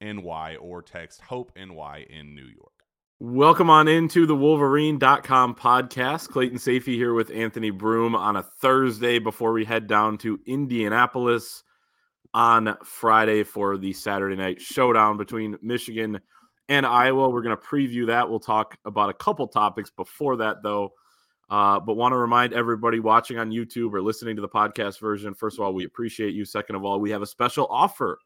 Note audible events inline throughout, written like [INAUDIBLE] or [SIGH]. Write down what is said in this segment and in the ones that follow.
NY or text Hope NY in New York. Welcome on into the Wolverine.com podcast. Clayton Sayfie here with Anthony Broome on a Thursday before we head down to Indianapolis on Friday for the Saturday night showdown between Michigan and Iowa. We're going to preview that. We'll talk about a couple topics before that, though. Uh, but want to remind everybody watching on YouTube or listening to the podcast version first of all, we appreciate you. Second of all, we have a special offer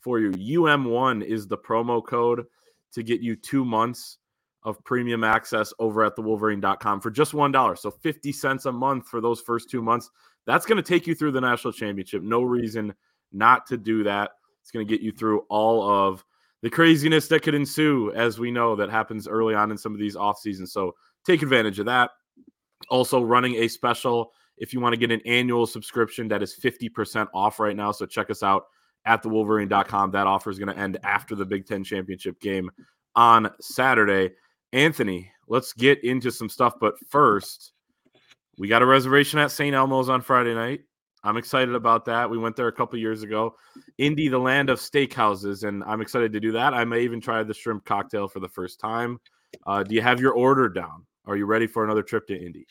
for you. UM1 is the promo code to get you two months of premium access over at thewolverine.com for just $1. So 50 cents a month for those first two months. That's going to take you through the national championship. No reason not to do that. It's going to get you through all of the craziness that could ensue, as we know that happens early on in some of these off seasons. So take advantage of that. Also, running a special if you want to get an annual subscription that is 50% off right now. So check us out at thewolverine.com. That offer is going to end after the Big Ten championship game on Saturday. Anthony, let's get into some stuff. But first, we got a reservation at St. Elmo's on Friday night. I'm excited about that. We went there a couple years ago. Indy, the land of steakhouses, and I'm excited to do that. I may even try the shrimp cocktail for the first time. Uh, do you have your order down? Are you ready for another trip to Indy?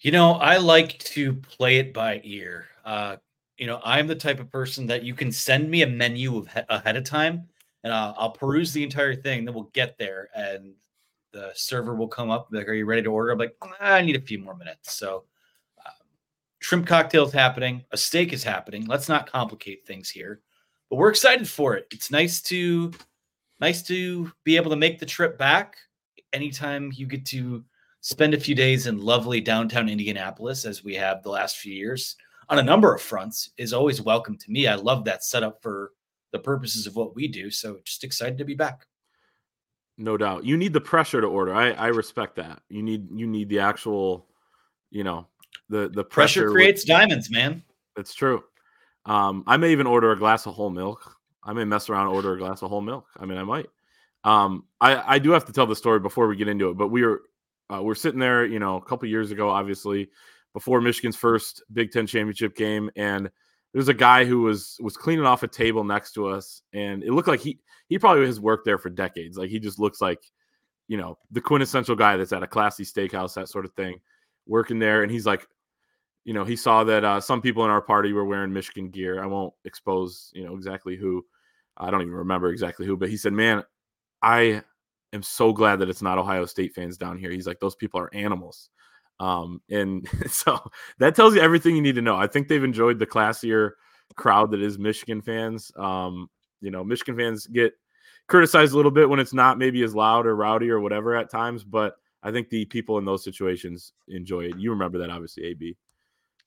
You know, I like to play it by ear. Uh, you know, I'm the type of person that you can send me a menu of, ahead of time and I'll, I'll, peruse the entire thing. Then we'll get there and the server will come up. Like, are you ready to order? I'm like, I need a few more minutes. So, um, shrimp cocktails happening. A steak is happening. Let's not complicate things here, but we're excited for it. It's nice to, nice to be able to make the trip back. Anytime you get to spend a few days in lovely downtown Indianapolis, as we have the last few years on a number of fronts is always welcome to me. I love that setup for the purposes of what we do. So just excited to be back. No doubt. You need the pressure to order. I, I respect that. You need you need the actual, you know, the the pressure, pressure creates with, diamonds, man. That's true. Um, I may even order a glass of whole milk. I may mess around order a glass of whole milk. I mean, I might. Um, I I do have to tell the story before we get into it, but we were uh, we're sitting there, you know, a couple years ago, obviously, before Michigan's first Big Ten championship game, and there's a guy who was was cleaning off a table next to us, and it looked like he he probably has worked there for decades. Like he just looks like, you know, the quintessential guy that's at a classy steakhouse, that sort of thing, working there. And he's like, you know, he saw that uh, some people in our party were wearing Michigan gear. I won't expose, you know, exactly who. I don't even remember exactly who, but he said, "Man, I am so glad that it's not Ohio State fans down here." He's like, "Those people are animals." Um, and [LAUGHS] so that tells you everything you need to know. I think they've enjoyed the classier crowd that is Michigan fans. Um, you know, Michigan fans get criticized a little bit when it's not maybe as loud or rowdy or whatever at times, but I think the people in those situations enjoy it. You remember that, obviously, AB.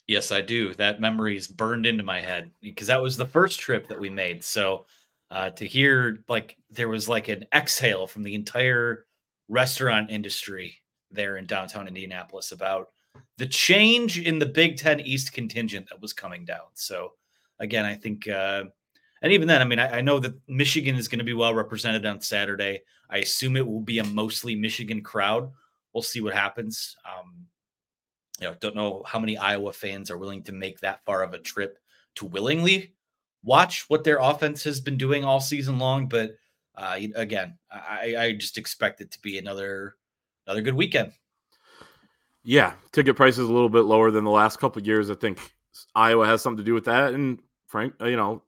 Yes, I do. That memory is burned into my head because that was the first trip that we made. So uh, to hear like there was like an exhale from the entire restaurant industry there in downtown Indianapolis about the change in the Big Ten East contingent that was coming down. So again, I think, uh, and even then, I mean, I, I know that Michigan is going to be well represented on Saturday. I assume it will be a mostly Michigan crowd. We'll see what happens. Um, you know, don't know how many Iowa fans are willing to make that far of a trip to willingly watch what their offense has been doing all season long. But uh, again, I, I just expect it to be another another good weekend. Yeah, ticket prices a little bit lower than the last couple years. I think Iowa has something to do with that, and Frank, uh, you know,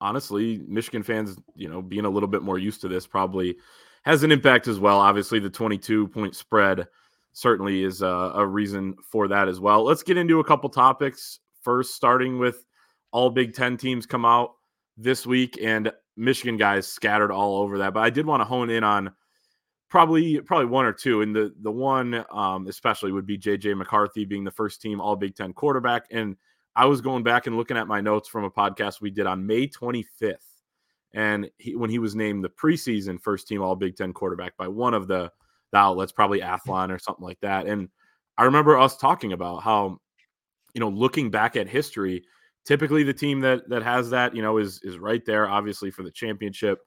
honestly, Michigan fans, you know, being a little bit more used to this probably has an impact as well. Obviously, the 22 point spread certainly is a, a reason for that as well. Let's get into a couple topics. First, starting with all Big Ten teams come out this week, and Michigan guys scattered all over that. But I did want to hone in on probably probably one or two, and the the one um, especially would be JJ McCarthy being the first team All Big Ten quarterback. And I was going back and looking at my notes from a podcast we did on May 25th, and he, when he was named the preseason first team All Big Ten quarterback by one of the, the outlets, probably [LAUGHS] Athlon or something like that. And I remember us talking about how, you know, looking back at history, typically the team that that has that, you know, is is right there, obviously for the championship.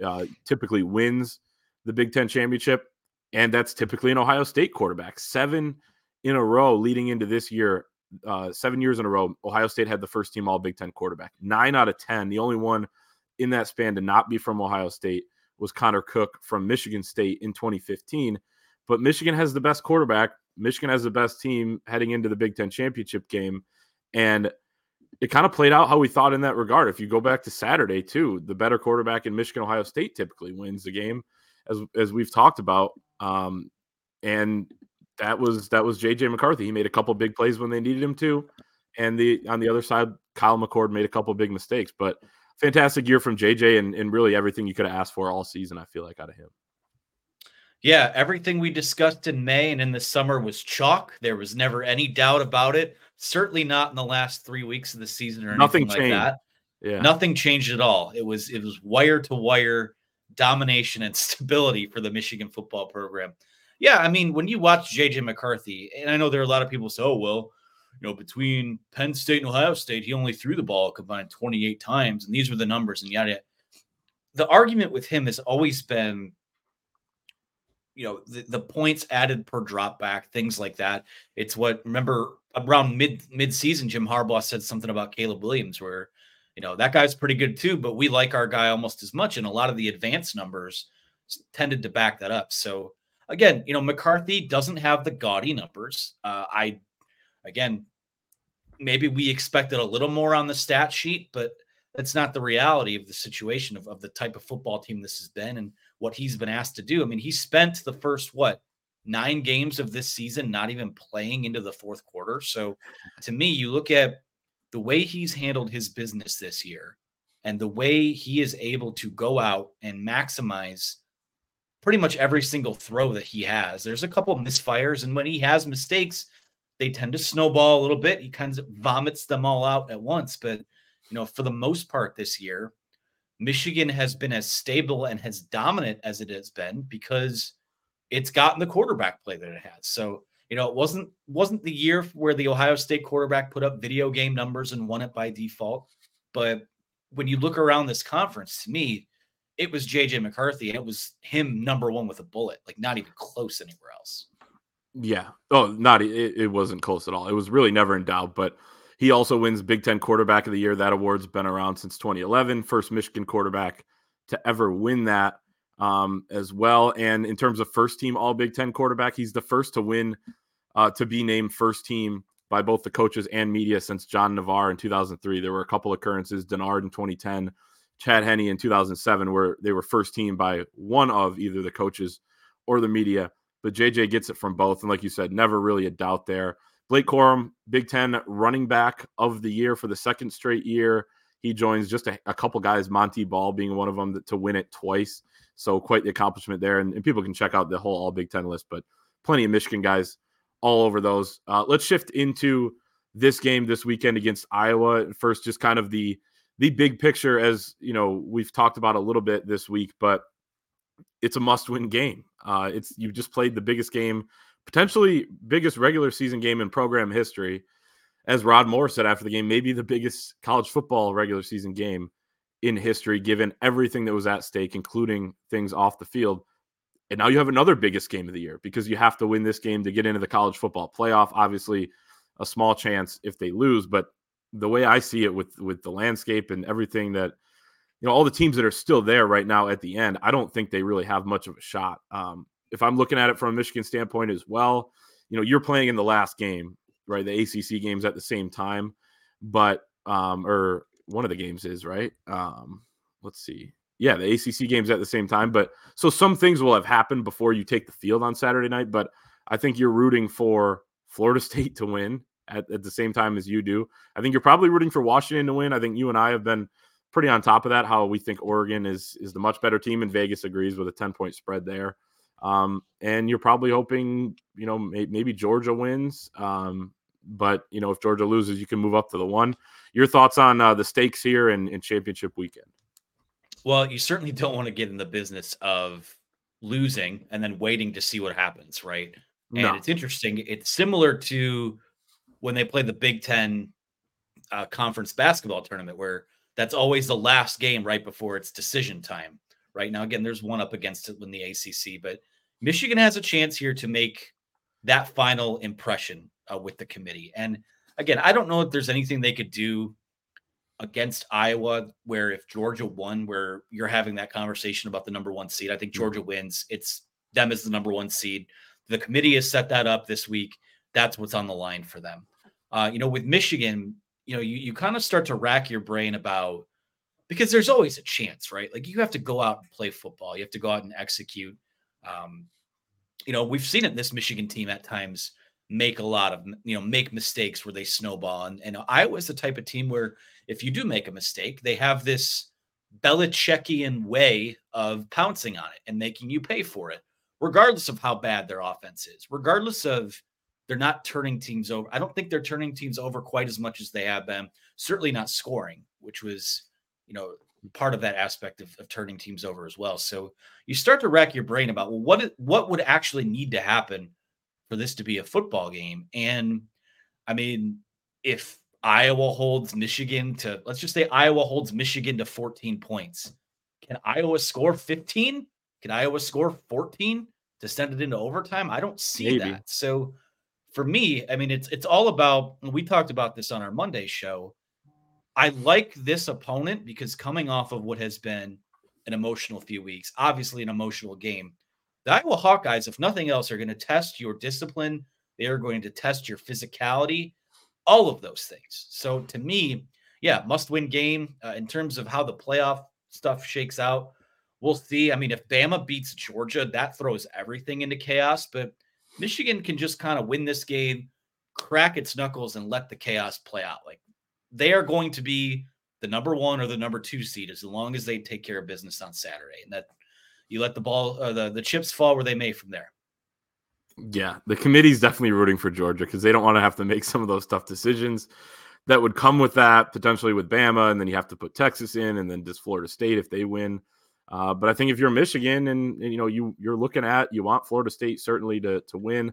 Uh, typically wins the Big Ten championship, and that's typically an Ohio State quarterback. Seven in a row leading into this year, uh, seven years in a row, Ohio State had the first team All Big Ten quarterback. Nine out of ten, the only one in that span to not be from Ohio State was Connor Cook from Michigan State in 2015. But Michigan has the best quarterback. Michigan has the best team heading into the Big Ten championship game. And it kind of played out how we thought in that regard. If you go back to Saturday, too, the better quarterback in Michigan, Ohio State typically wins the game, as as we've talked about. Um, and that was that was JJ McCarthy. He made a couple big plays when they needed him to. And the on the other side, Kyle McCord made a couple big mistakes. But fantastic year from JJ and, and really everything you could have asked for all season, I feel like, out of him. Yeah, everything we discussed in May and in the summer was chalk. There was never any doubt about it. Certainly not in the last three weeks of the season or Nothing anything changed. like that. Yeah. Nothing changed at all. It was it was wire to wire domination and [LAUGHS] stability for the Michigan football program. Yeah, I mean, when you watch JJ McCarthy, and I know there are a lot of people say, "Oh, well, you know, between Penn State and Ohio State, he only threw the ball combined 28 times, and these were the numbers, and yada." yada. The argument with him has always been, you know, the, the points added per drop back, things like that. It's what remember around mid mid season, Jim Harbaugh said something about Caleb Williams, where you know that guy's pretty good too, but we like our guy almost as much, and a lot of the advanced numbers tended to back that up. So again, you know, McCarthy doesn't have the gaudy numbers. Uh, I again, maybe we expected a little more on the stat sheet, but that's not the reality of the situation of, of the type of football team this has been and what he's been asked to do. I mean, he spent the first what nine games of this season not even playing into the fourth quarter. So to me, you look at the way he's handled his business this year and the way he is able to go out and maximize pretty much every single throw that he has. There's a couple of misfires, and when he has mistakes, they tend to snowball a little bit. He kind of vomits them all out at once. But you know, for the most part this year, Michigan has been as stable and as dominant as it has been because it's gotten the quarterback play that it has. So you know, it wasn't wasn't the year where the Ohio State quarterback put up video game numbers and won it by default. But when you look around this conference, to me, it was JJ McCarthy, and it was him number one with a bullet, like not even close anywhere else. Yeah. Oh, not it, it wasn't close at all. It was really never in doubt. But he also wins Big Ten Quarterback of the Year. That award's been around since 2011. First Michigan quarterback to ever win that um, as well. And in terms of first team All Big Ten quarterback, he's the first to win uh, to be named first team by both the coaches and media since John Navarre in 2003. There were a couple occurrences, Denard in 2010, Chad Henne in 2007, where they were first team by one of either the coaches or the media. But JJ gets it from both. And like you said, never really a doubt there. Blake Corum, Big Ten running back of the year for the second straight year. He joins just a, a couple guys, Montee Ball being one of them, to win it twice. So quite the accomplishment there. And, and, people can check out the whole All Big Ten list, but plenty of Michigan guys all over those. Uh, let's shift into this game this weekend against Iowa. First, just kind of the the big picture, as you know, we've talked about a little bit this week, but it's a must-win game. Uh, it's you just played the biggest game, potentially biggest regular season game in program history. As Rod Moore said after the game, maybe the biggest college football regular season game in history, given everything that was at stake, including things off the field. And now you have another biggest game of the year because you have to win this game to get into the college football playoff. Obviously, a small chance if they lose, but the way I see it with with the landscape and everything that you know all the teams that are still there right now at the end, I don't think they really have much of a shot. Um, if I'm looking at it from a Michigan standpoint as well, you know you're playing in the last game, right? The ACC games at the same time, but um, or one of the games is right. Um, let's see. Yeah, the ACC games at the same time, but so some things will have happened before you take the field on Saturday night. But I think you're rooting for Florida [LAUGHS] State to win at, at the same time as you do. I think you're probably rooting for Washington to win. I think you and I have been pretty on top of that. How we think Oregon is is the much better team, and Vegas agrees with a ten point spread there. Um, and you're probably hoping, you know, maybe Georgia wins. Um, but you know, if Georgia loses, you can move up to the one. Your thoughts on uh, the stakes here in, in championship weekend? Well, you certainly don't want to get in the business of losing and then waiting to see what happens, right? And no. it's interesting. It's similar to when they play the Big Ten uh, conference basketball tournament, where that's always the last game right before it's decision time. Right now, again, there's one up against it in the ACC, but Michigan has a chance here to make that final impression uh, with the committee. And again, I don't know if there's anything they could do against Iowa where if Georgia won, where you're having that conversation about the number one seed. I think mm-hmm. Georgia wins. It's them as the number one seed. The committee has set that up this week. That's what's on the line for them. Uh, you know, with Michigan, you know, you, you kind of start to rack your brain about because there's always a chance, right? Like you have to go out and play football. You have to go out and execute. Um, you know, we've seen it in this Michigan team at times make a lot of you know make mistakes where they snowball. And, and Iowa's the type of team where if you do make a mistake they have this Belichickian way of pouncing on it and making you pay for it regardless of how bad their offense is regardless of they're not turning teams over. I don't think they're turning teams over quite as much as they have been certainly not scoring which was you know part of that aspect of, of turning teams over as well so you start to rack your brain about well what what would actually need to happen for this to be a football game. And I mean, if Iowa holds Michigan to, let's just say Iowa holds Michigan to 14 points, can Iowa score 15? Can Iowa score 14 to send it into overtime? I don't see Maybe. that. So for me, I mean, it's it's all about. We talked about this on our Monday show. I like this opponent because coming off of what has been an emotional few weeks, obviously an emotional game, the Iowa Hawkeyes, if nothing else, are going to test your discipline. They are going to test your physicality, all of those things. So to me, yeah, must win game uh, in terms of how the playoff stuff shakes out. We'll see. I mean, if Bama beats Georgia, that throws everything into chaos. But Michigan can just kind of win this game, crack its knuckles, and let the chaos play out. Like they are going to be the number one or the number two seed as long as they take care of business on Saturday. And that you let the ball, uh, the the chips fall where they may from there. Yeah, the committee's definitely rooting for Georgia because they don't want to have to make some of those tough decisions that would come with that potentially with Bama, and then you have to put Texas in, and then just Florida State if they win. Uh, but I think if you're Michigan and, and, you know you you're looking at you want Florida State certainly to to win,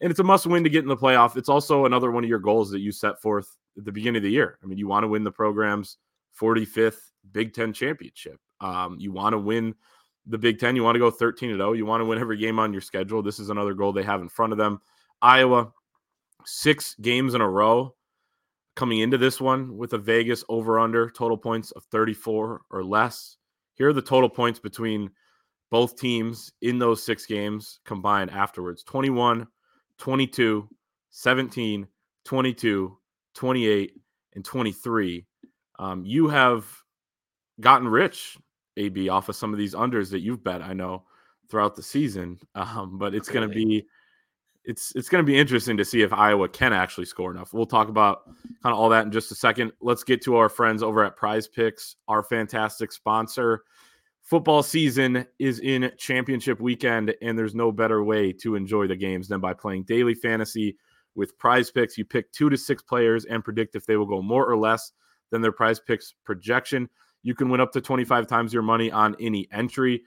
and it's a must win to get in the playoff. It's also another one of your goals that you set forth at the beginning of the year. I mean, you want to win the program's 45th Big Ten championship. Um, you want to win the Big Ten. You want to go 13 0. You want to win every game on your schedule. This is another goal they have in front of them. Iowa, six games in a row coming into this one with a Vegas over under total points of 34 or less. Here are the total points between both teams in those six games combined afterwards 21, 22, 17, 22, 28, and 23. Um, you have gotten rich AB off of some of these unders that you've bet. I know throughout the season, [LAUGHS] um, but it's going to be it's it's going to be interesting to see if Iowa can actually score enough. We'll talk about kind of all that in just a second. Let's get to our friends over at Prize Picks, our fantastic sponsor. Football season is in championship weekend, and there's no better way to enjoy the games than by playing daily fantasy with Prize Picks. You pick two to six players and predict if they will go more or less than their Prize Picks projection. You can win up to 25 times your money on any entry.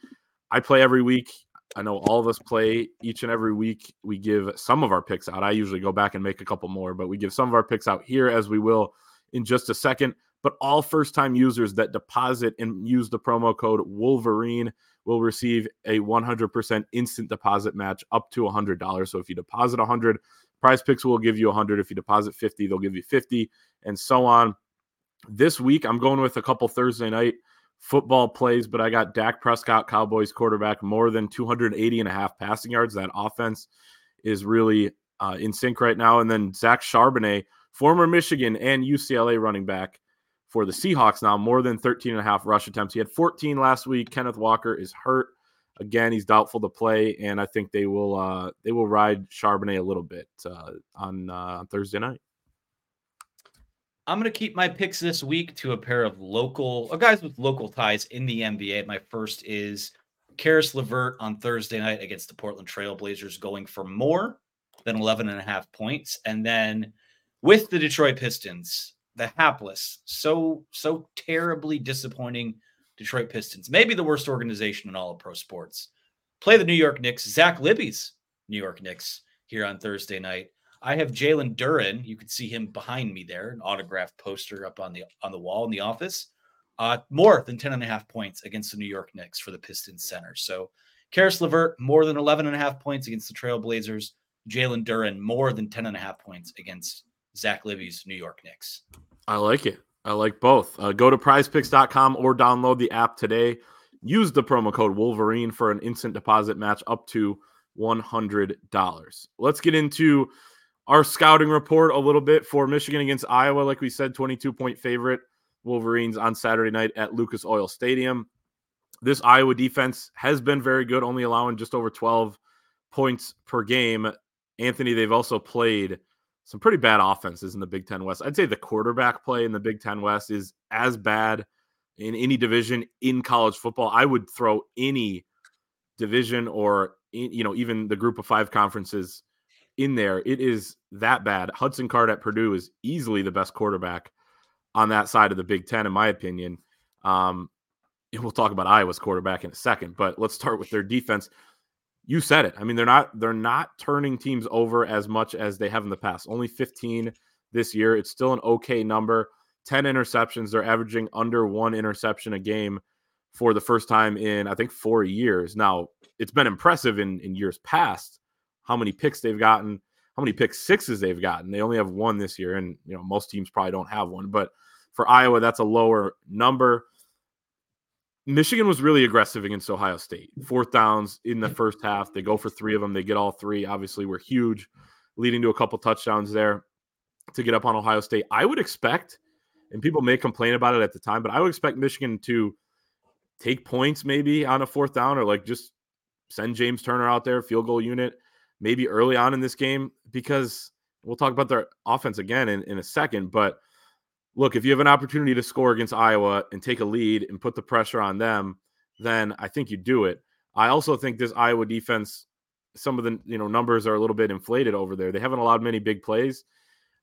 I play every week. I know all of us play each and every week. We give some of our picks out. I usually go back and make a couple more, but we give some of our picks out here as we will in just a second. But all first time users that deposit and use the promo code Wolverine will receive a 100% instant deposit match up to $100. So if you deposit 100, Prize Picks will give you 100. If you deposit 50, they'll give you 50 and so on. This week, I'm going with a couple Thursday night football plays, but I got Dak Prescott, Cowboys quarterback, more than 280 and a half passing yards. That offense is really uh, in sync right now. And then Zach Charbonnet, former Michigan and UCLA running back for the Seahawks now, more than 13 and a half rush attempts. He had 14 last week. Kenneth Walker is hurt. Again, he's doubtful to play, and I think they will uh, they will ride Charbonnet a little bit uh, on uh, Thursday night. I'm going to keep my picks this week to a pair of local uh, guys with local ties in the NBA. My first is Caris LeVert on Thursday night against the Portland Trailblazers, going for more than 11 and a half points. And then with the Detroit Pistons, the hapless, so, so terribly disappointing Detroit Pistons, maybe the worst organization in all of pro sports, play the New York Knicks, Zach Libby's New York Knicks here on Thursday night. I have Jalen Duren. You can see him behind me there, an autographed poster up on the on the wall in the office. Uh, more than 10 and a half points against the New York Knicks for the Pistons center. So Caris LeVert, more than 11 and a half points against the Trailblazers. Jalen Duren, more than 10 and a half points against Zach Libby's New York Knicks. I like it. I like both. Uh, go to prizepicks.com or download the app today. Use the promo code Wolverine for an instant deposit match up to $100. Let's get into our scouting report a little bit for Michigan against Iowa. Like we said, 22 point favorite Wolverines on Saturday night at Lucas Oil Stadium. This Iowa defense has been very good, only allowing just over 12 points per game. Anthony, they've also played some pretty bad offenses in the Big Ten West. I'd say the quarterback play in the Big Ten West is as bad in any division in college football. I would throw any division or you know even the group of five conferences in there, it is that bad. Hudson Card at Purdue is easily the best quarterback on that side of the Big Ten, in my opinion. Um, we'll talk about Iowa's quarterback in a second, but let's start with their defense. You said it. I mean, they're not they're not turning teams over as much as they have in the past. Only 15 this year. It's still an okay number. 10 interceptions. They're averaging under one interception a game for the first time in I think four years. Now, it's been impressive in in years past how many picks they've gotten, how many pick sixes they've gotten. They only have one this year, and you know most teams probably don't have one. But for Iowa, that's a lower number. Michigan was really aggressive against Ohio State. Mm-hmm. Fourth downs in the first half, they go for three of them. They get all three. Obviously, were huge, leading to a couple touchdowns there to get up on Ohio State. I would expect, and people may complain about it at the time, but I would expect Michigan to take points maybe on a fourth down or like just send James Turner out there, field goal unit maybe early on in this game because we'll talk about their offense again in, in a second. But look, if you have an opportunity to score against Iowa and take a lead and put the pressure on them, then I think you do it. I also think this Iowa defense, some of the you know numbers are a little bit inflated over there. They haven't allowed many big plays.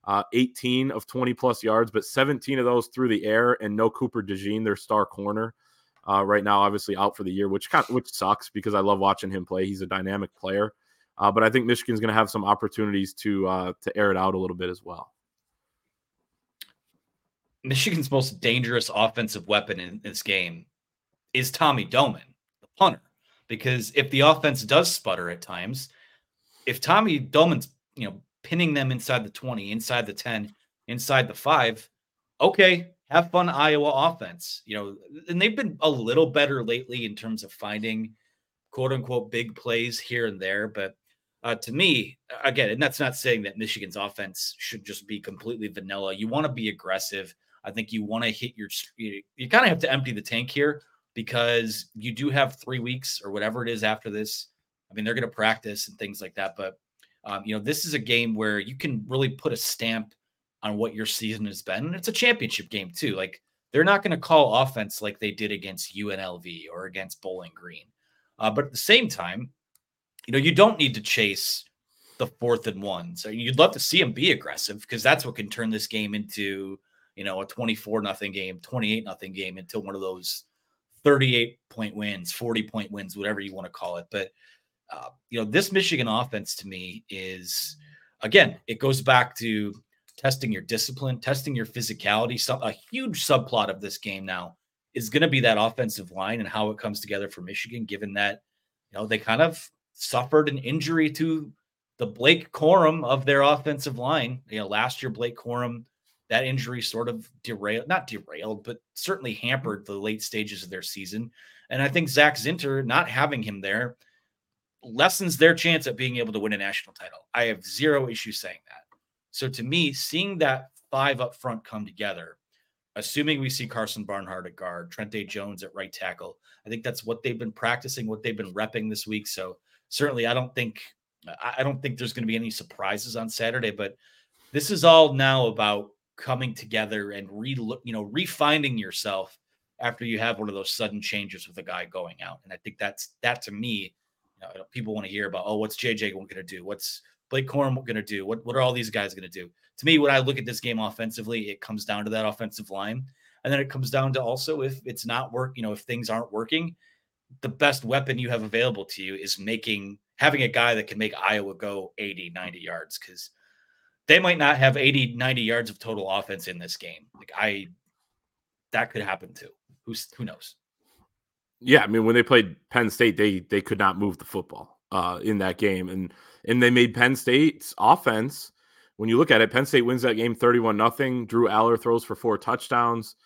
Uh, 18 of 20 plus yards, but 17 of those through the air, and no Cooper DeJean, their star corner, uh, right now, obviously out for the year, which kind of, which sucks because I love watching him play. He's a dynamic player. Uh, but I think Michigan's going to have some opportunities to uh, to air it out a little bit as well. Michigan's most dangerous offensive weapon in this game is Tommy Doman, the punter, because if the offense does sputter at times, if Tommy Doman's you know pinning them inside the twenty, inside the ten, inside the five, okay, have fun Iowa offense. You know, and they've been a little better lately in terms of finding quote unquote big plays here and there, but uh, to me, again, and that's not saying that Michigan's offense should just be completely vanilla. You want to be aggressive. I think you want to hit your, you, kind of have to empty the tank here because you do have three weeks or whatever it is after this. I mean, they're going to practice and things like that. But Um, you know, this is a game where you can really put a stamp on what your season has been. And it's a championship game too. Like they're not going to call offense like they did against UNLV or against Bowling Green. Uh, but at the same time, you know, you don't need to chase the fourth and one. So you'd love to see them be aggressive because that's what can turn this game into, you know, a 24 nothing game, 28 nothing game until one of those 38 point wins, 40 point wins, whatever you want to call it. But uh, you know, this Michigan offense to me is again, it goes back to testing your discipline, testing your physicality. Some a huge subplot of this game now is going to be that offensive line and how it comes together for Michigan, given that you know they kind of suffered an injury to the Blake Corum of their offensive line. You know, last year Blake Corum, that injury sort of derailed, not derailed, but certainly mm-hmm. hampered the late stages of their season. And I think Zak Zinter, not having him there, lessens their chance at being able to win a national title. I have zero issue saying that. So to me, seeing that five up front come together, assuming we see Karsen Barnhart at guard, Trente Jones at right tackle, I think that's what they've been practicing, what they've been repping this week. So certainly, I don't think I don't think there's going to be any surprises on Saturday. But this is all now about coming together and re you know refining yourself after you have one of those sudden changes with a guy going out. And I think that's that to me. You know, people want to hear about oh, what's JJ going to do? What's Blake Corum going to do? What what are all these guys going to do? To me, when I look at this game offensively, it comes down to that offensive line, and then it comes down to also if it's not work, you know, if things aren't working, the best weapon you have available to you is making having a guy that can make Iowa go 80, 90 yards because they might not have 80, 90 yards of total offense in this game. Like I, that could happen too. Who's who knows? Yeah, I mean, when they played Penn State, they they could not move the football uh, in that game, and and they made Penn State's offense. When you look at it, Penn State wins that game 31 nothing. Drew Allar throws for four touchdowns.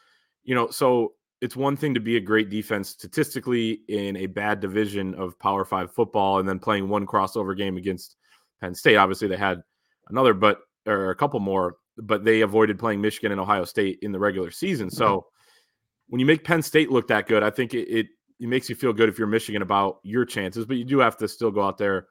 You know, so it's one thing to be a great defense statistically in a bad division of Power Five football, and then playing one crossover game against Penn State. Obviously, they had another, but or a couple more, but they avoided playing Michigan and Ohio State in the regular season. Mm-hmm. So when you make Penn State look that good, I think it, it, it makes you feel good if you're Michigan about your chances, but you do have to still go out there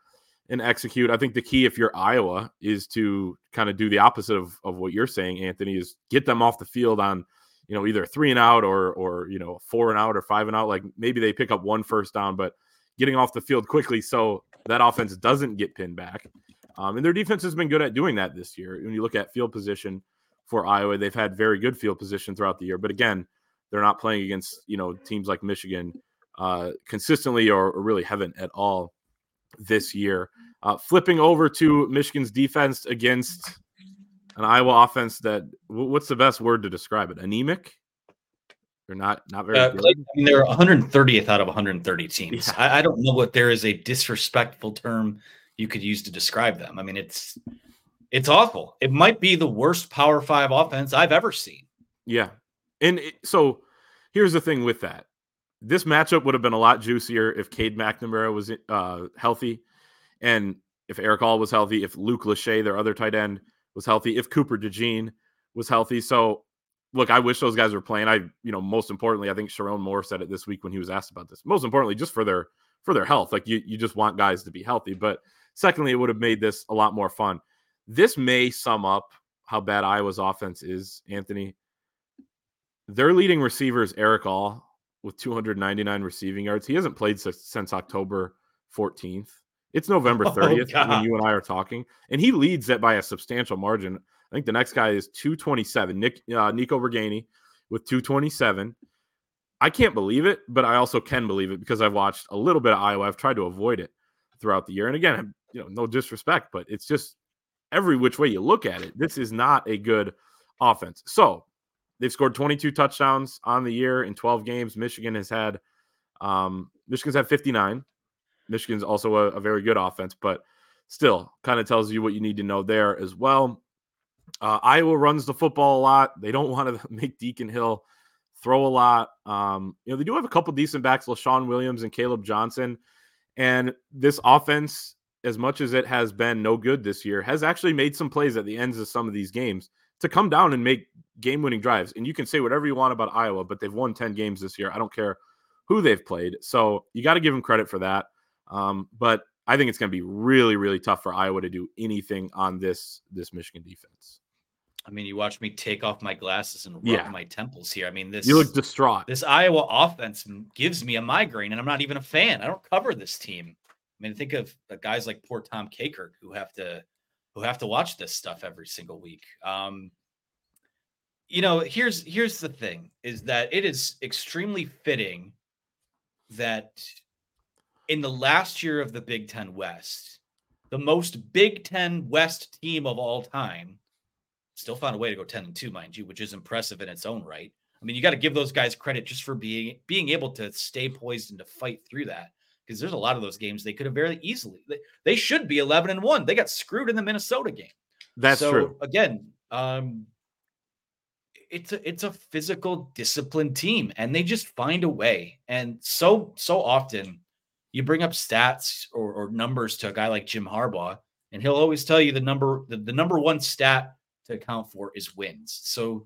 and execute. I think the key if you're Iowa is to kind of do the opposite of, of what you're saying, Anthony, is get them off the field on, you know, either three and out or or you know, four and out or five and out. Like maybe they pick up one first down, but getting off the field quickly so that offense doesn't get pinned back. Um, and their defense has been good at doing that this year. When you look at field position for Iowa, they've had very good field position throughout the year. But again, they're not playing against you know teams like Michigan uh, consistently or, or really haven't at all this year. Uh, flipping over to Michigan's defense against an Iowa offense that what's the best word to describe it? Anemic. They're not not very uh, good. I mean, they're 130th out of 130 teams. Yeah. I, I, don't know what there is a disrespectful term you could use to describe them. I mean, it's it's awful. It might be the worst Power Five offense I've ever seen. Yeah, and it, so here's the thing with that: this matchup would have been a lot juicier if Cade McNamara was uh, healthy, and if Erick All was healthy, if Luke Lachey, their other tight end, was healthy, if Cooper DeJean was healthy. So, look, I wish those guys were playing. I, you know, most importantly, I think Sherrone Moore said it this week when he was asked about this. Most importantly, just for their for their health, like you, you just want guys to be healthy, but Secondly, it would have made this a lot more fun. This may sum up how bad Iowa's offense is, Anthony. Their leading receiver is Erick All with 299 receiving yards. He hasn't played since, October 14th. It's November 30th [LAUGHS] oh, when you and I are talking, and he leads that by a substantial margin. I think the next guy is 227. Nick uh, Nico Ragaini with 227. I can't believe it, but I also can believe it because I've watched a little bit of Iowa. I've tried to avoid it throughout the year. And again, you know, no disrespect, but it's just every which way you look at it, this is not a good offense. So they've scored 22 touchdowns on the year in 12 games. Michigan has had um, Michigan's had 59. Michigan's also a, a very good offense, but still kind of tells you what you need to know there as well. Uh, Iowa runs the football a lot. They don't [LAUGHS] want to make Deacon Hill throw a lot. Um, you know, they do have a couple decent backs, Leshon Williams and Caleb Johnson. And this offense, as much as it has been no good this year, has actually made some plays at the ends of some of these games to come down and make game winning drives. And you can say whatever you want about Iowa, but they've won 10 games this year. I don't care who they've played. So you got to give them credit for that. Um, but I think it's going to be really, really tough for Iowa to do anything on this this Michigan defense. I mean, you watch me take off my glasses and rub Yeah. my temples here. I mean, this You look distraught. this Iowa offense gives me a migraine, and I'm not even a fan. I don't cover this team. I mean, think of guys like poor Tom Kakert who have to who have to watch this stuff every single week. Um, you know, here's here's the thing: is that it is extremely fitting that in the last year of the Big Ten West, the most Big Ten West team of all time still found a way to go 10 and 2, mind you, which is impressive in its own right. I mean, you got to give those guys credit just for being being able to stay poised and to fight through that. Because there's a lot of those games they could have very easily. They, they should be 11 and 1. They got screwed in the Minnesota game. That's so, true. Again, um, it's a it's a physical, disciplined team, and they just find a way. And so so often, you bring up stats or, or numbers to a guy like Jim Harbaugh, and he'll always tell you the number the, the number one stat to account for is wins. So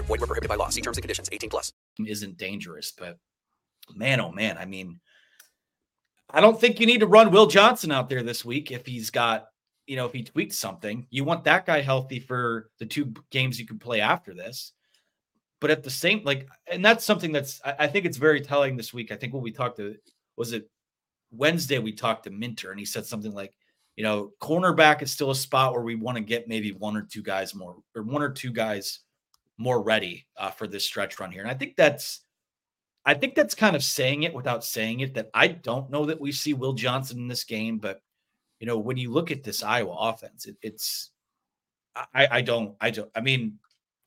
Void were prohibited by law. See terms and conditions. 18 plus. isn't dangerous, but man, oh man, I mean, I don't think you need to run Will Johnson out there this week if he's got, you know, if he tweaked something. You want that guy healthy for the two games you can play after this. But at the same, like, and that's something that's I, I think it's very telling this week. I think when we talked to was it Wednesday, we talked to Minter and he said something like, you know, cornerback is still a spot where we want to get maybe one or two guys more or one or two guys more ready uh, for this stretch run here. And I think that's, I think that's kind of saying it without saying it. That I don't know that we see Will Johnson in this game, but you know, when you look at this Iowa offense, it, it's, I, I don't, I don't. I mean,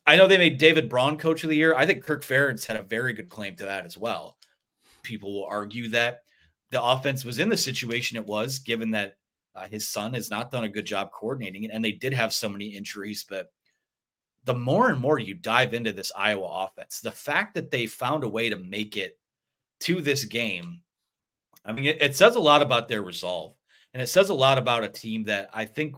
I know they made David Braun coach of the year. I think Kirk Ferentz had a very good claim to that as well. People will argue that the offense was in the situation it was, given that uh, his son has not done a good job coordinating it, and they did have so many injuries, but the more and more you dive into this Iowa offense, the fact that they found a way to make it to this game, I mean, it, it, says a lot about their resolve. And it says a lot about a team that I think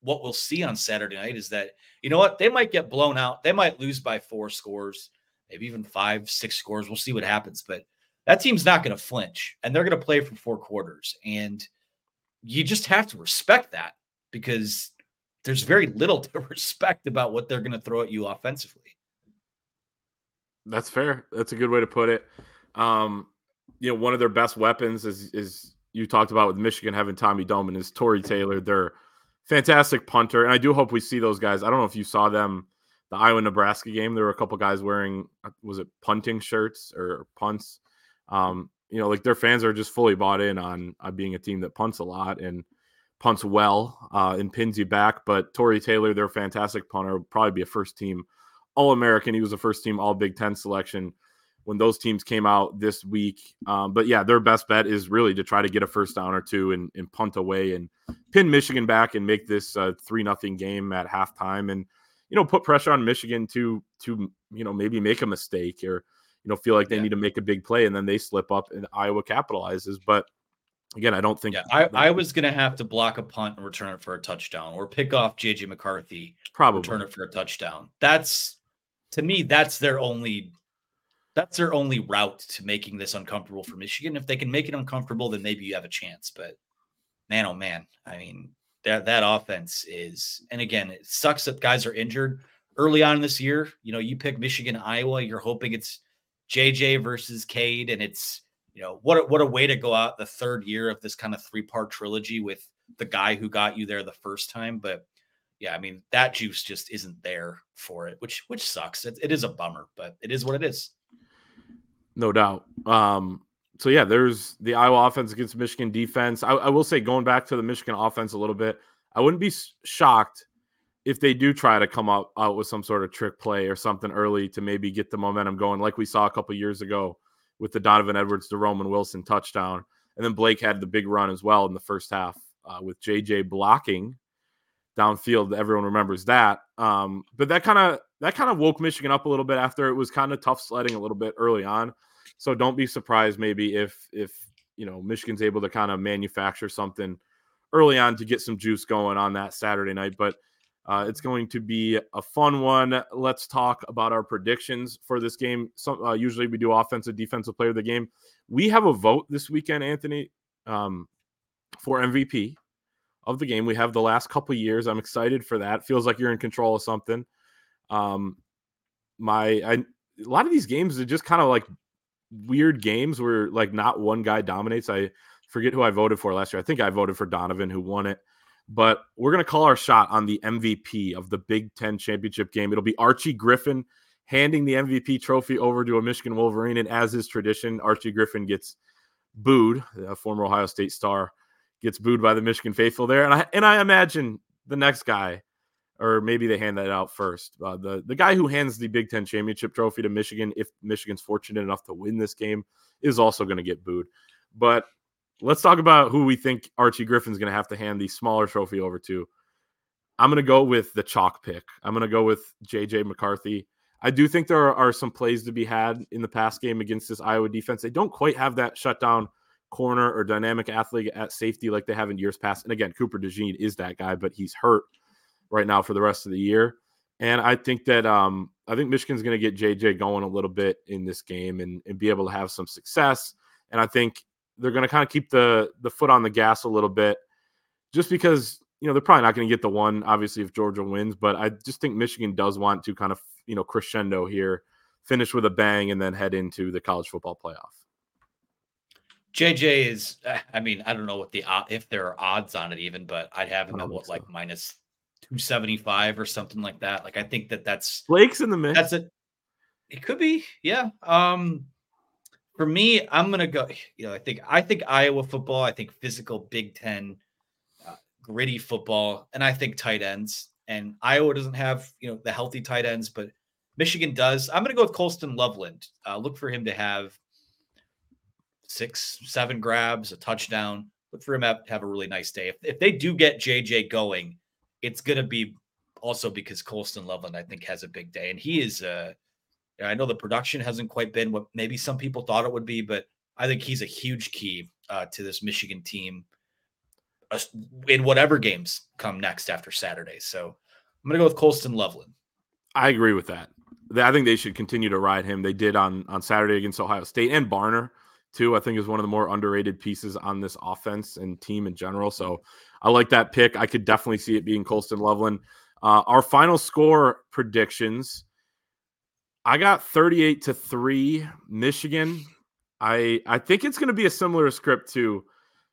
what we'll see on Saturday night is that, you know what, they might get blown out. They might lose by four scores, maybe even five, six scores. We'll see what happens. But that team's not going to flinch and they're going to play for four quarters. And you just have to respect that because there's very little [LAUGHS] to respect about what they're going to throw at you offensively. That's fair. That's a good way to put it. Um, you know, one of their best weapons is is you talked about with Michigan having Tommy Doman is Tory Taylor. They're fantastic punter, and I do hope we see those guys. I don't know if you saw them the Iowa Nebraska game. There were a couple guys wearing uh, was it punting shirts or punts. Um, you know, like their fans are just fully bought in on, on being a team that punts a lot and punts well uh, and pins you back. But Tory Taylor, they're a fantastic punter, will probably be a first team All American. He was a first team All Big Ten selection when those teams came out this week. Um, but yeah, their best bet is really to try to get a first down or two and, and punt away and pin Michigan back and make this a three nothing game at halftime and you know put pressure on Michigan to to you know maybe make a mistake or you know feel like they yeah. need to make a big play and then they slip up and Iowa capitalizes. But again, I don't think. Yeah, I, I was going to have to block a punt and return it for a touchdown, or pick off JJ McCarthy, probably return it for a touchdown. That's to me, that's their only. That's their only route to making this uncomfortable for Michigan. If they can make it uncomfortable, then maybe you have a chance. But man, oh man, I mean that that offense is. And again, it sucks that guys are injured early on in this year. You know, you pick Michigan, Iowa. You're hoping it's JJ versus Cade, and it's you know what a, what a way to go out the third year of this kind of three part trilogy with the guy who got you there the first time but yeah i mean that juice just isn't there for it which which sucks. It, it is a bummer but it is what it is. No doubt. Um so yeah there's the iowa offense against michigan defense. I, I will say going back to the michigan offense a little bit i wouldn't be shocked if they do try to come up out with some sort of trick play or something early to maybe get the momentum going like we saw a couple years ago with the Donovan Edwards to Roman Wilson touchdown. And then Blake had the big run as well in the first half uh, with JJ blocking downfield. Everyone remembers that. Um, but that kind of that kind of woke Michigan up a little bit after it was kind of tough sledding a little bit early on. So don't be surprised maybe if if you know Michigan's able to kind of manufacture something early on to get some juice going on that Saturday night. But uh, it's going to be a fun one. Let's talk about our predictions for this game. So, uh, usually we do offensive, defensive player of the game. We have a vote this weekend, Anthony, um, for MVP of the game. We have the last couple years. I'm excited for that. Feels like you're in control of something. Um, my I, a lot of these games are just kind of like weird games where like not one guy dominates. I forget who I voted for last year. I think I voted for Donovan who won it. But we're going to call our shot on the MVP of the Big Ten championship game. It'll be Archie Griffin handing the MVP trophy over to a Michigan Wolverine. And as is tradition, Archie Griffin gets booed, a former Ohio State star, gets booed by the Michigan faithful there. And I, and I imagine the next guy, or maybe they hand that out first. Uh, the, the guy who hands the Big Ten championship trophy to Michigan, if Michigan's fortunate enough to win this game, is also going to get booed. But let's talk about who we think Archie Griffin's going to have to hand the smaller trophy over to. I'm going to go with the chalk pick. I'm going to go with JJ McCarthy. I do think there are, some plays to be had in the past game against this Iowa defense. They don't quite have that shutdown corner or dynamic athlete at safety like they have in years past. And again, Cooper DeJean is that guy, but he's hurt right now for the rest of the year. And I think that um, I think Michigan's going to get JJ going a little bit in this game and, and be able to have some success. And I think they're going to kind of keep the the foot on the gas a little bit, just because you know they're probably not going to get the one. Obviously, if Georgia wins, but I just think Michigan does want to kind of you know crescendo here, finish with a bang, and then head into the college football playoff. JJ is, [SIGHS] I mean, I don't know what the if there are odds on it even, but I'd have him at what so. like minus two seventy five or something like that. Like I think that that's Blake's in the mix. That's it. It could be, yeah. Um, for me, I'm gonna go. You know, I think I think Iowa football. I think physical Big Ten, uh, gritty football, and I think tight ends. And Iowa doesn't have you know the healthy tight ends, but Michigan does. I'm gonna go with Colston Loveland. Uh, look for him to have six, seven grabs, a touchdown. Look for him to have, a really nice day. If, if they do get JJ going, it's gonna be also because Colston Loveland I think has a big day, and he is. Uh, I know the production hasn't quite been what maybe some people thought it would be, but I think he's a huge key uh, to this Michigan team in whatever games come next after Saturday. So I'm going to go with Colston Loveland. I agree with that. I think they should continue to ride him. They did on on Saturday against Ohio State and Barner too. I think is one of the more underrated pieces on this offense and team in general. So I like that pick. I could definitely see it being Colston Loveland. Uh, our final score predictions. I got 38 to 3 Michigan. I I think it's going to be a similar script to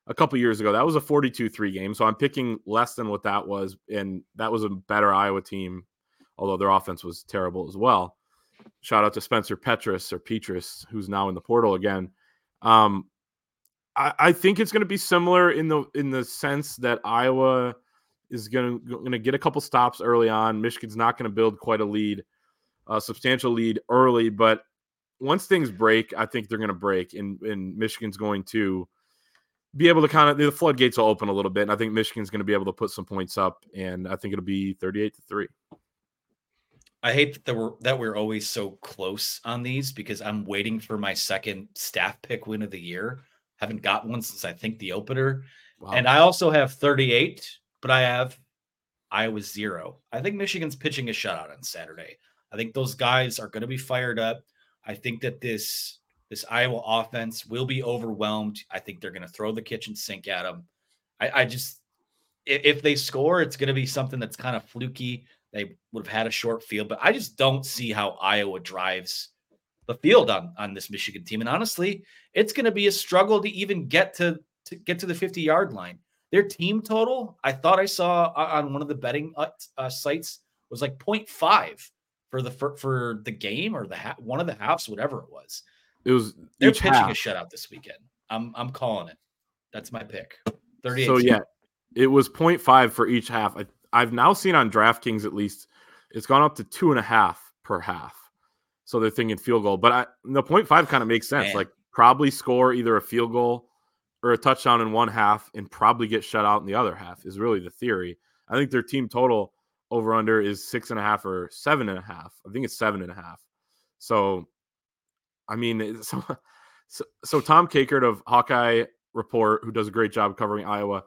a couple years ago. That was a 42-3 game, so I'm picking less than what that was and that was a better Iowa team, although their offense was terrible as well. Shout out to Spencer Petrus or Petrus who's now in the portal again. Um I, I think it's going to be similar in the in the sense that Iowa is going to going to get a couple stops early on. Michigan's not going to build quite a lead a substantial lead early, but once things break, I think they're going to break, and, and Michigan's going to be able to kind of the floodgates will open a little bit. And I think Michigan's going to be able to put some points up, and I think it'll be 38 to three. I hate that we're that we're always so close on these because I'm waiting for my second staff pick win of the year. Haven't got one since I think the opener. Wow. And I also have 38, but I have Iowa zero. I think Michigan's pitching a shutout on Saturday. I think those guys are going to be fired up. I think that this this Iowa offense will be overwhelmed. I think they're going to throw the kitchen sink at them. I, I just if, they score, it's going to be something that's kind of fluky. They would have had a short field, but I just don't see how Iowa drives the field on on this Michigan team. And honestly, it's going to be a struggle to even get to to get to the 50 yard line. Their team total, I thought I saw on one of the betting uh, uh, sites was like 0.5 for the for, for the game or the ha- one of the halves, whatever it was. It was they're pitching half. a shutout this weekend. I'm I'm calling it. That's my pick. 38. So yeah, it was 0.5 for each half. I, I've now seen on DraftKings at least it's gone up to two and a half per half. So they're thinking field goal, but I the 0.5 kind of makes sense. Man. Like probably score either a field goal or a touchdown in one half and probably get shut out in the other half is really the theory. I think their team total over under is six and a half or seven and a half. I think it's seven and a half. So, I mean, [LAUGHS] so so, so Tom Kakert of Hawkeye Report, who does a great job covering Iowa,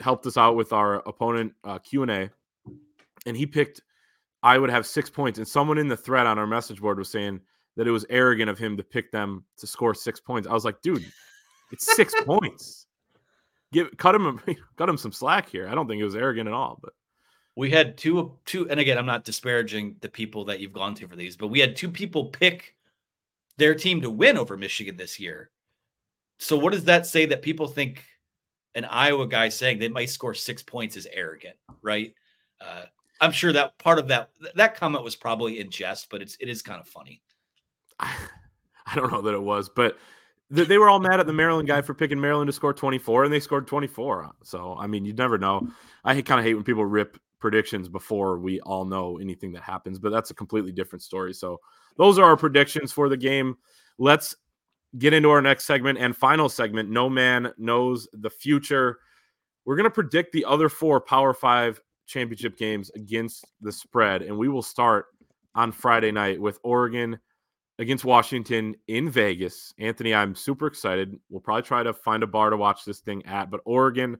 helped us out with our opponent uh, Q and A, and he picked I would have six points. And someone in the thread on our message board was saying that it was arrogant of him to pick them to score six points. I was like, dude, it's six [LAUGHS] points. Give cut him [LAUGHS] cut him some slack here. I don't think it was arrogant at all, but we had two two and again i'm not disparaging the people that you've gone to for these but we had two people pick their team to win over michigan this year so what does that say that people think an iowa guy saying they might score six points is arrogant right uh, i'm sure that part of that that comment was probably in jest but it's it is kind of funny [LAUGHS] I, don't know that it was but they were all mad at the Maryland guy for picking Maryland to score 24, and they scored 24. So, I mean, you never know. I kind of hate when people rip predictions before we all know anything that happens, but that's a completely different story. So, those are our predictions for the game. Let's get into our next segment and final segment. No man knows the future. We're going to predict the other four Power Five championship games against the spread, and we will start on Friday night with Oregon against Washington in Vegas. Anthony, I'm super excited. We'll probably try to find a bar to watch this thing at, but Oregon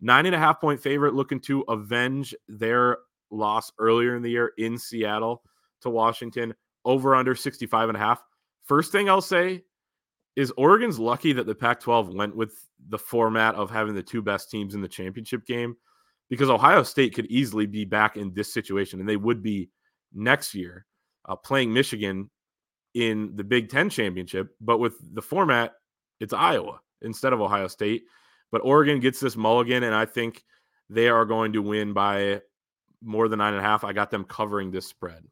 Nine and a half point favorite looking to avenge their loss earlier in the year in Seattle to Washington over under 65 and a half. First thing I'll say is Oregon's lucky that the Pac 12 went with the format of having the two best teams in the championship game because Ohio State could easily be back in this situation and they would be next year uh, playing Michigan in the Big Ten championship. But with the format, it's Iowa instead of Ohio State. But Oregon gets this mulligan, and I think they are going to win by more than nine and a half. I got them covering this spread.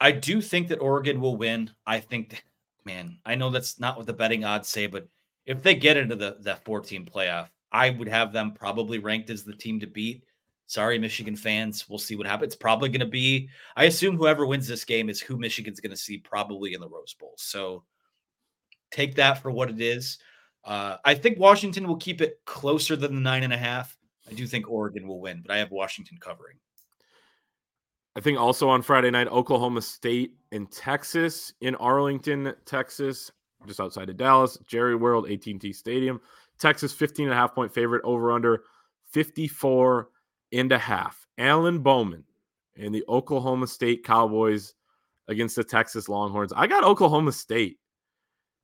I do think that Oregon will win. I think, man, I know that's not what the betting odds say, but if they get into the that 14 playoff, I would have them probably ranked as the team to beat. Sorry, Michigan fans. We'll see what happens. It's probably going to be, I assume whoever wins this game is who Michigan's going to see probably in the Rose Bowl. So take that for what it is. Uh, I think Washington will keep it closer than the nine and a half. I do think Oregon will win, but I have Washington covering. I think also on Friday night, Oklahoma State and Texas in Arlington, Texas, just outside of Dallas, Jerry World, AT&T Stadium. Texas 15 and a half point favorite over under 54 and a half. Alan Bowman and the Oklahoma State Cowboys against the Texas Longhorns. I got Oklahoma State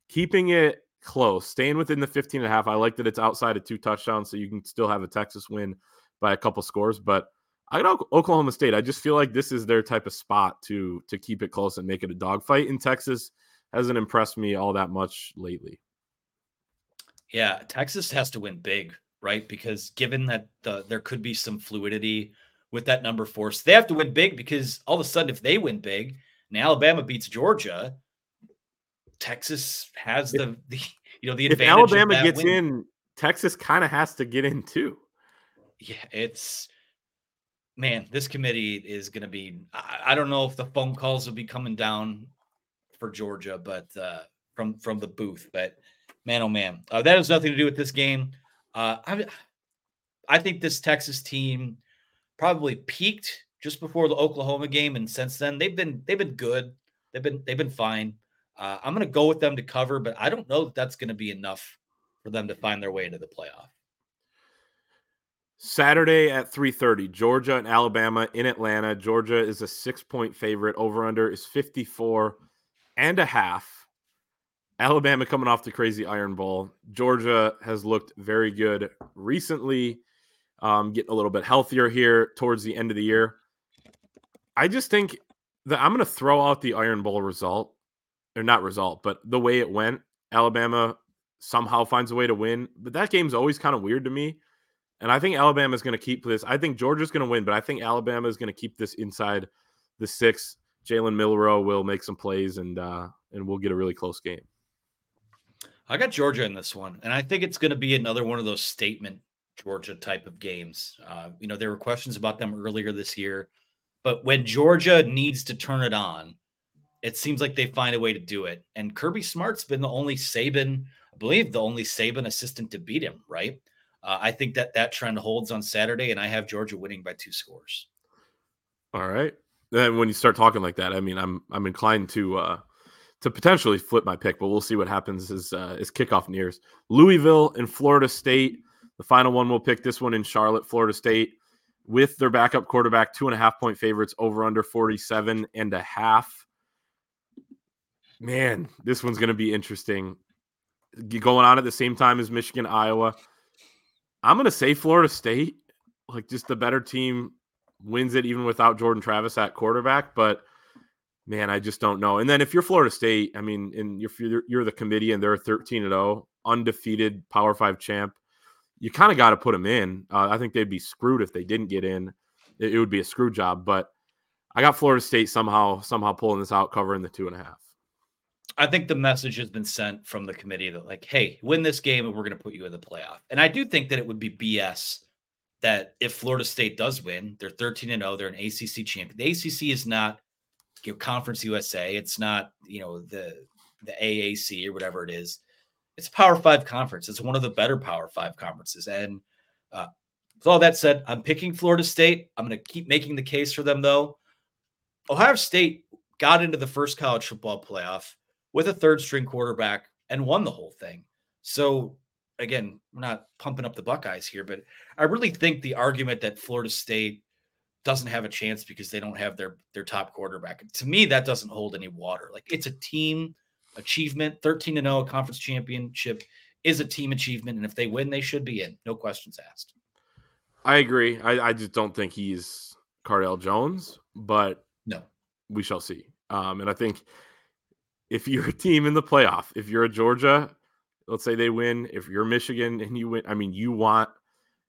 keeping it close, staying within the 15 and a half. I like that it's outside of two touchdowns, so you can still have a Texas win by a couple scores. But I got Oklahoma State. I just feel like this is their type of spot to to keep it close and make it a dogfight. In Texas hasn't impressed me all that much lately. Yeah, Texas has to win big, right? Because given that the, there could be some fluidity with that number four, so they have to win big because all of a sudden, if they win big and Alabama beats Georgia, Texas has the, [LAUGHS] the you know the advantage. if Alabama gets win. in, Texas kind of has to get in too. Yeah, it's man, this committee is going to be. I, I, don't know if the phone calls will be coming down for Georgia, but uh, from from the booth. But man, oh man, uh, that has nothing to do with this game. Uh, I I think this Texas team probably peaked just before the Oklahoma game, and since then they've been they've been good. They've been they've been fine. Uh, I'm going to go with them to cover, but I don't know that that's going to be enough for them to find their way into the playoff. Saturday at 3:30, Georgia and Alabama in Atlanta. Georgia is a 6-point favorite. Over under is 54 and a half. Alabama coming off the crazy Iron Bowl. Georgia has looked very good recently, um, getting a little bit healthier here towards the end of the year. I just think that I'm going to throw out the Iron Bowl result or not result, but the way it went, Alabama somehow finds a way to win. But that game's always kind of weird to me. And I think Alabama is going to keep this. I think Georgia's going to win, but I think Alabama is going to keep this inside the six. Jalen Milroe will make some plays, and uh, and we'll get a really close game. I got Georgia in this one, and I think it's going to be another one of those statement Georgia type of games. Uh, you know, there were questions about them earlier this year, but when Georgia needs to turn it on, it seems like they find a way to do it. And Kirby Smart's been the only Saban I believe, the only Saban assistant to beat him. Right. Uh, I think that that trend holds on Saturday, and I have Georgia winning by two scores. All right. Then when you start talking like that, I mean, I'm I'm inclined to uh to potentially flip my pick, but we'll see what happens as uh, as kickoff nears. Louisville and Florida State. The final one we'll pick this one in Charlotte, Florida State, with their backup quarterback, two and a half point favorites over under 47 and a half. Man, this one's going to be interesting. Going on at the same time as Michigan, Iowa. I'm going to say Florida State, like just the better team wins it even without Jordan Travis at quarterback. But man, I just don't know. And then if you're Florida State, I mean, and you're, you're the committee and they're 13 and 0, undefeated Power Five champ, you kind of got to put them in. Uh, I think they'd be screwed if they didn't get in. It, it would be a screw job. But I got Florida State somehow somehow pulling this out, covering the two and a half. I think the message has been sent from the committee that, like, hey, win this game and we're going to put you in the playoff. And I do think that it would be BS that if Florida State does win, they're 13 and 0, they're an ACC champion. The ACC is not you know, Conference USA, it's not, you know, the the AAC or whatever it is. It's a Power 5 conference. It's one of the better Power 5 conferences. And uh, with all that said, I'm picking Florida State. I'm going to keep making the case for them though. Ohio State got into the first college football playoff with a third string quarterback and won the whole thing. So again, we're not pumping up the Buckeyes here, but I really think the argument that Florida State doesn't have a chance because they don't have their their top quarterback. To me, that doesn't hold any water. Like it's a team achievement. 13 to 0 conference championship is a team achievement. And if they win, they should be in. No questions asked. I agree. I, I just don't think he's Cardale Jones, but no, we shall see. Um, and I think if you're a team in the playoff, if you're a Georgia, let's say they win, if you're Michigan and you win, I mean, you want,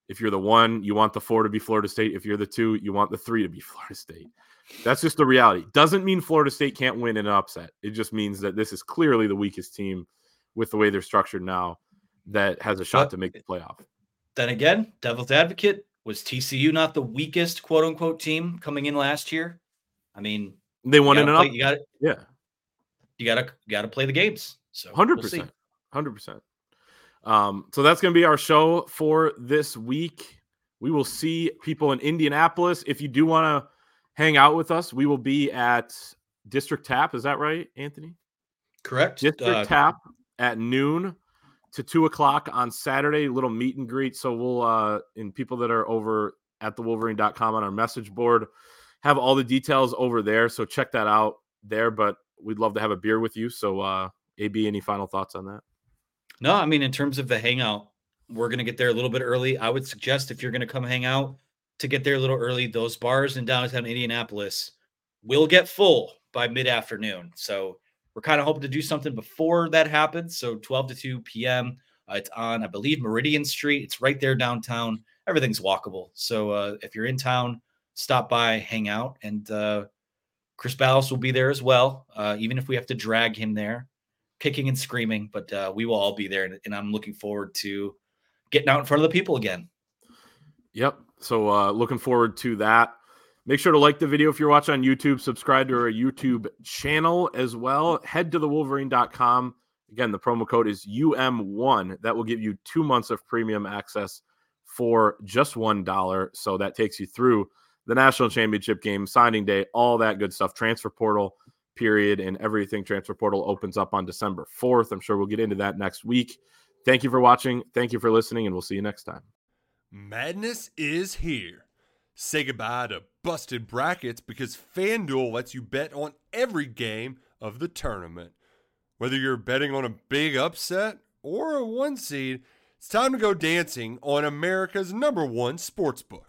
if you're the one, you want the four to be Florida State. If you're the two, you want the three to be [LAUGHS] Florida State. That's just the reality. Doesn't mean Florida State can't win an upset. It just means that this is clearly the weakest team with the way they're structured now that has a shot but, to make the playoff. Then again, devil's advocate, was TCU not the weakest quote unquote team coming in last year? I mean, they won in an play, up. You got Yeah you gotta gotta play the games. So hundred percent, hundred percent. Um, so that's gonna be our show for this week. We will see people in Indianapolis. If you do want to hang out with us, we will be at District Tap. Is that right, Anthony? Correct. District uh, Tap at noon to two o'clock on Saturday. Little meet and greet. So we'll uh and people that are over at the Wolverine.com on our message board have all the details over there. So check that out there. But we'd love to have a beer with you. So, uh, AB, any final thoughts on that? No, I mean, in terms of the hangout, we're going to get there a little bit early. I would suggest if you're going to come hang out to get there a little early, those bars in downtown Indianapolis will get full by mid afternoon. So, we're kind of hoping to do something before that happens. So, 12 to 2 p.m. Uh, it's on, I believe, Meridian Street. It's right there downtown. Everything's walkable. So, uh, if you're in town, stop by, hang out, and uh, Chris Balas will be there as well, uh, even if we have to drag him there, kicking and screaming. But uh, we will all be there, and, and, I'm looking forward to getting out in front of the people again. Yep. So uh, looking forward to that. Make sure to like the video if you're watching on YouTube. Subscribe to our YouTube channel as well. Head to thewolverine.com. Again, the promo code is UM1. That will give you two months of premium access for just $1. So that takes you through the national championship game, signing day, all that good stuff, transfer portal period, and everything transfer portal opens up on December 4th. I'm sure we'll get into that next week. Thank you for watching. Thank you for listening, and we'll see you next time. Madness is here. Say goodbye to busted brackets because FanDuel lets you bet on every game of the tournament. Whether you're betting on a big upset or a one seed, it's time to go dancing on America's number one sportsbook.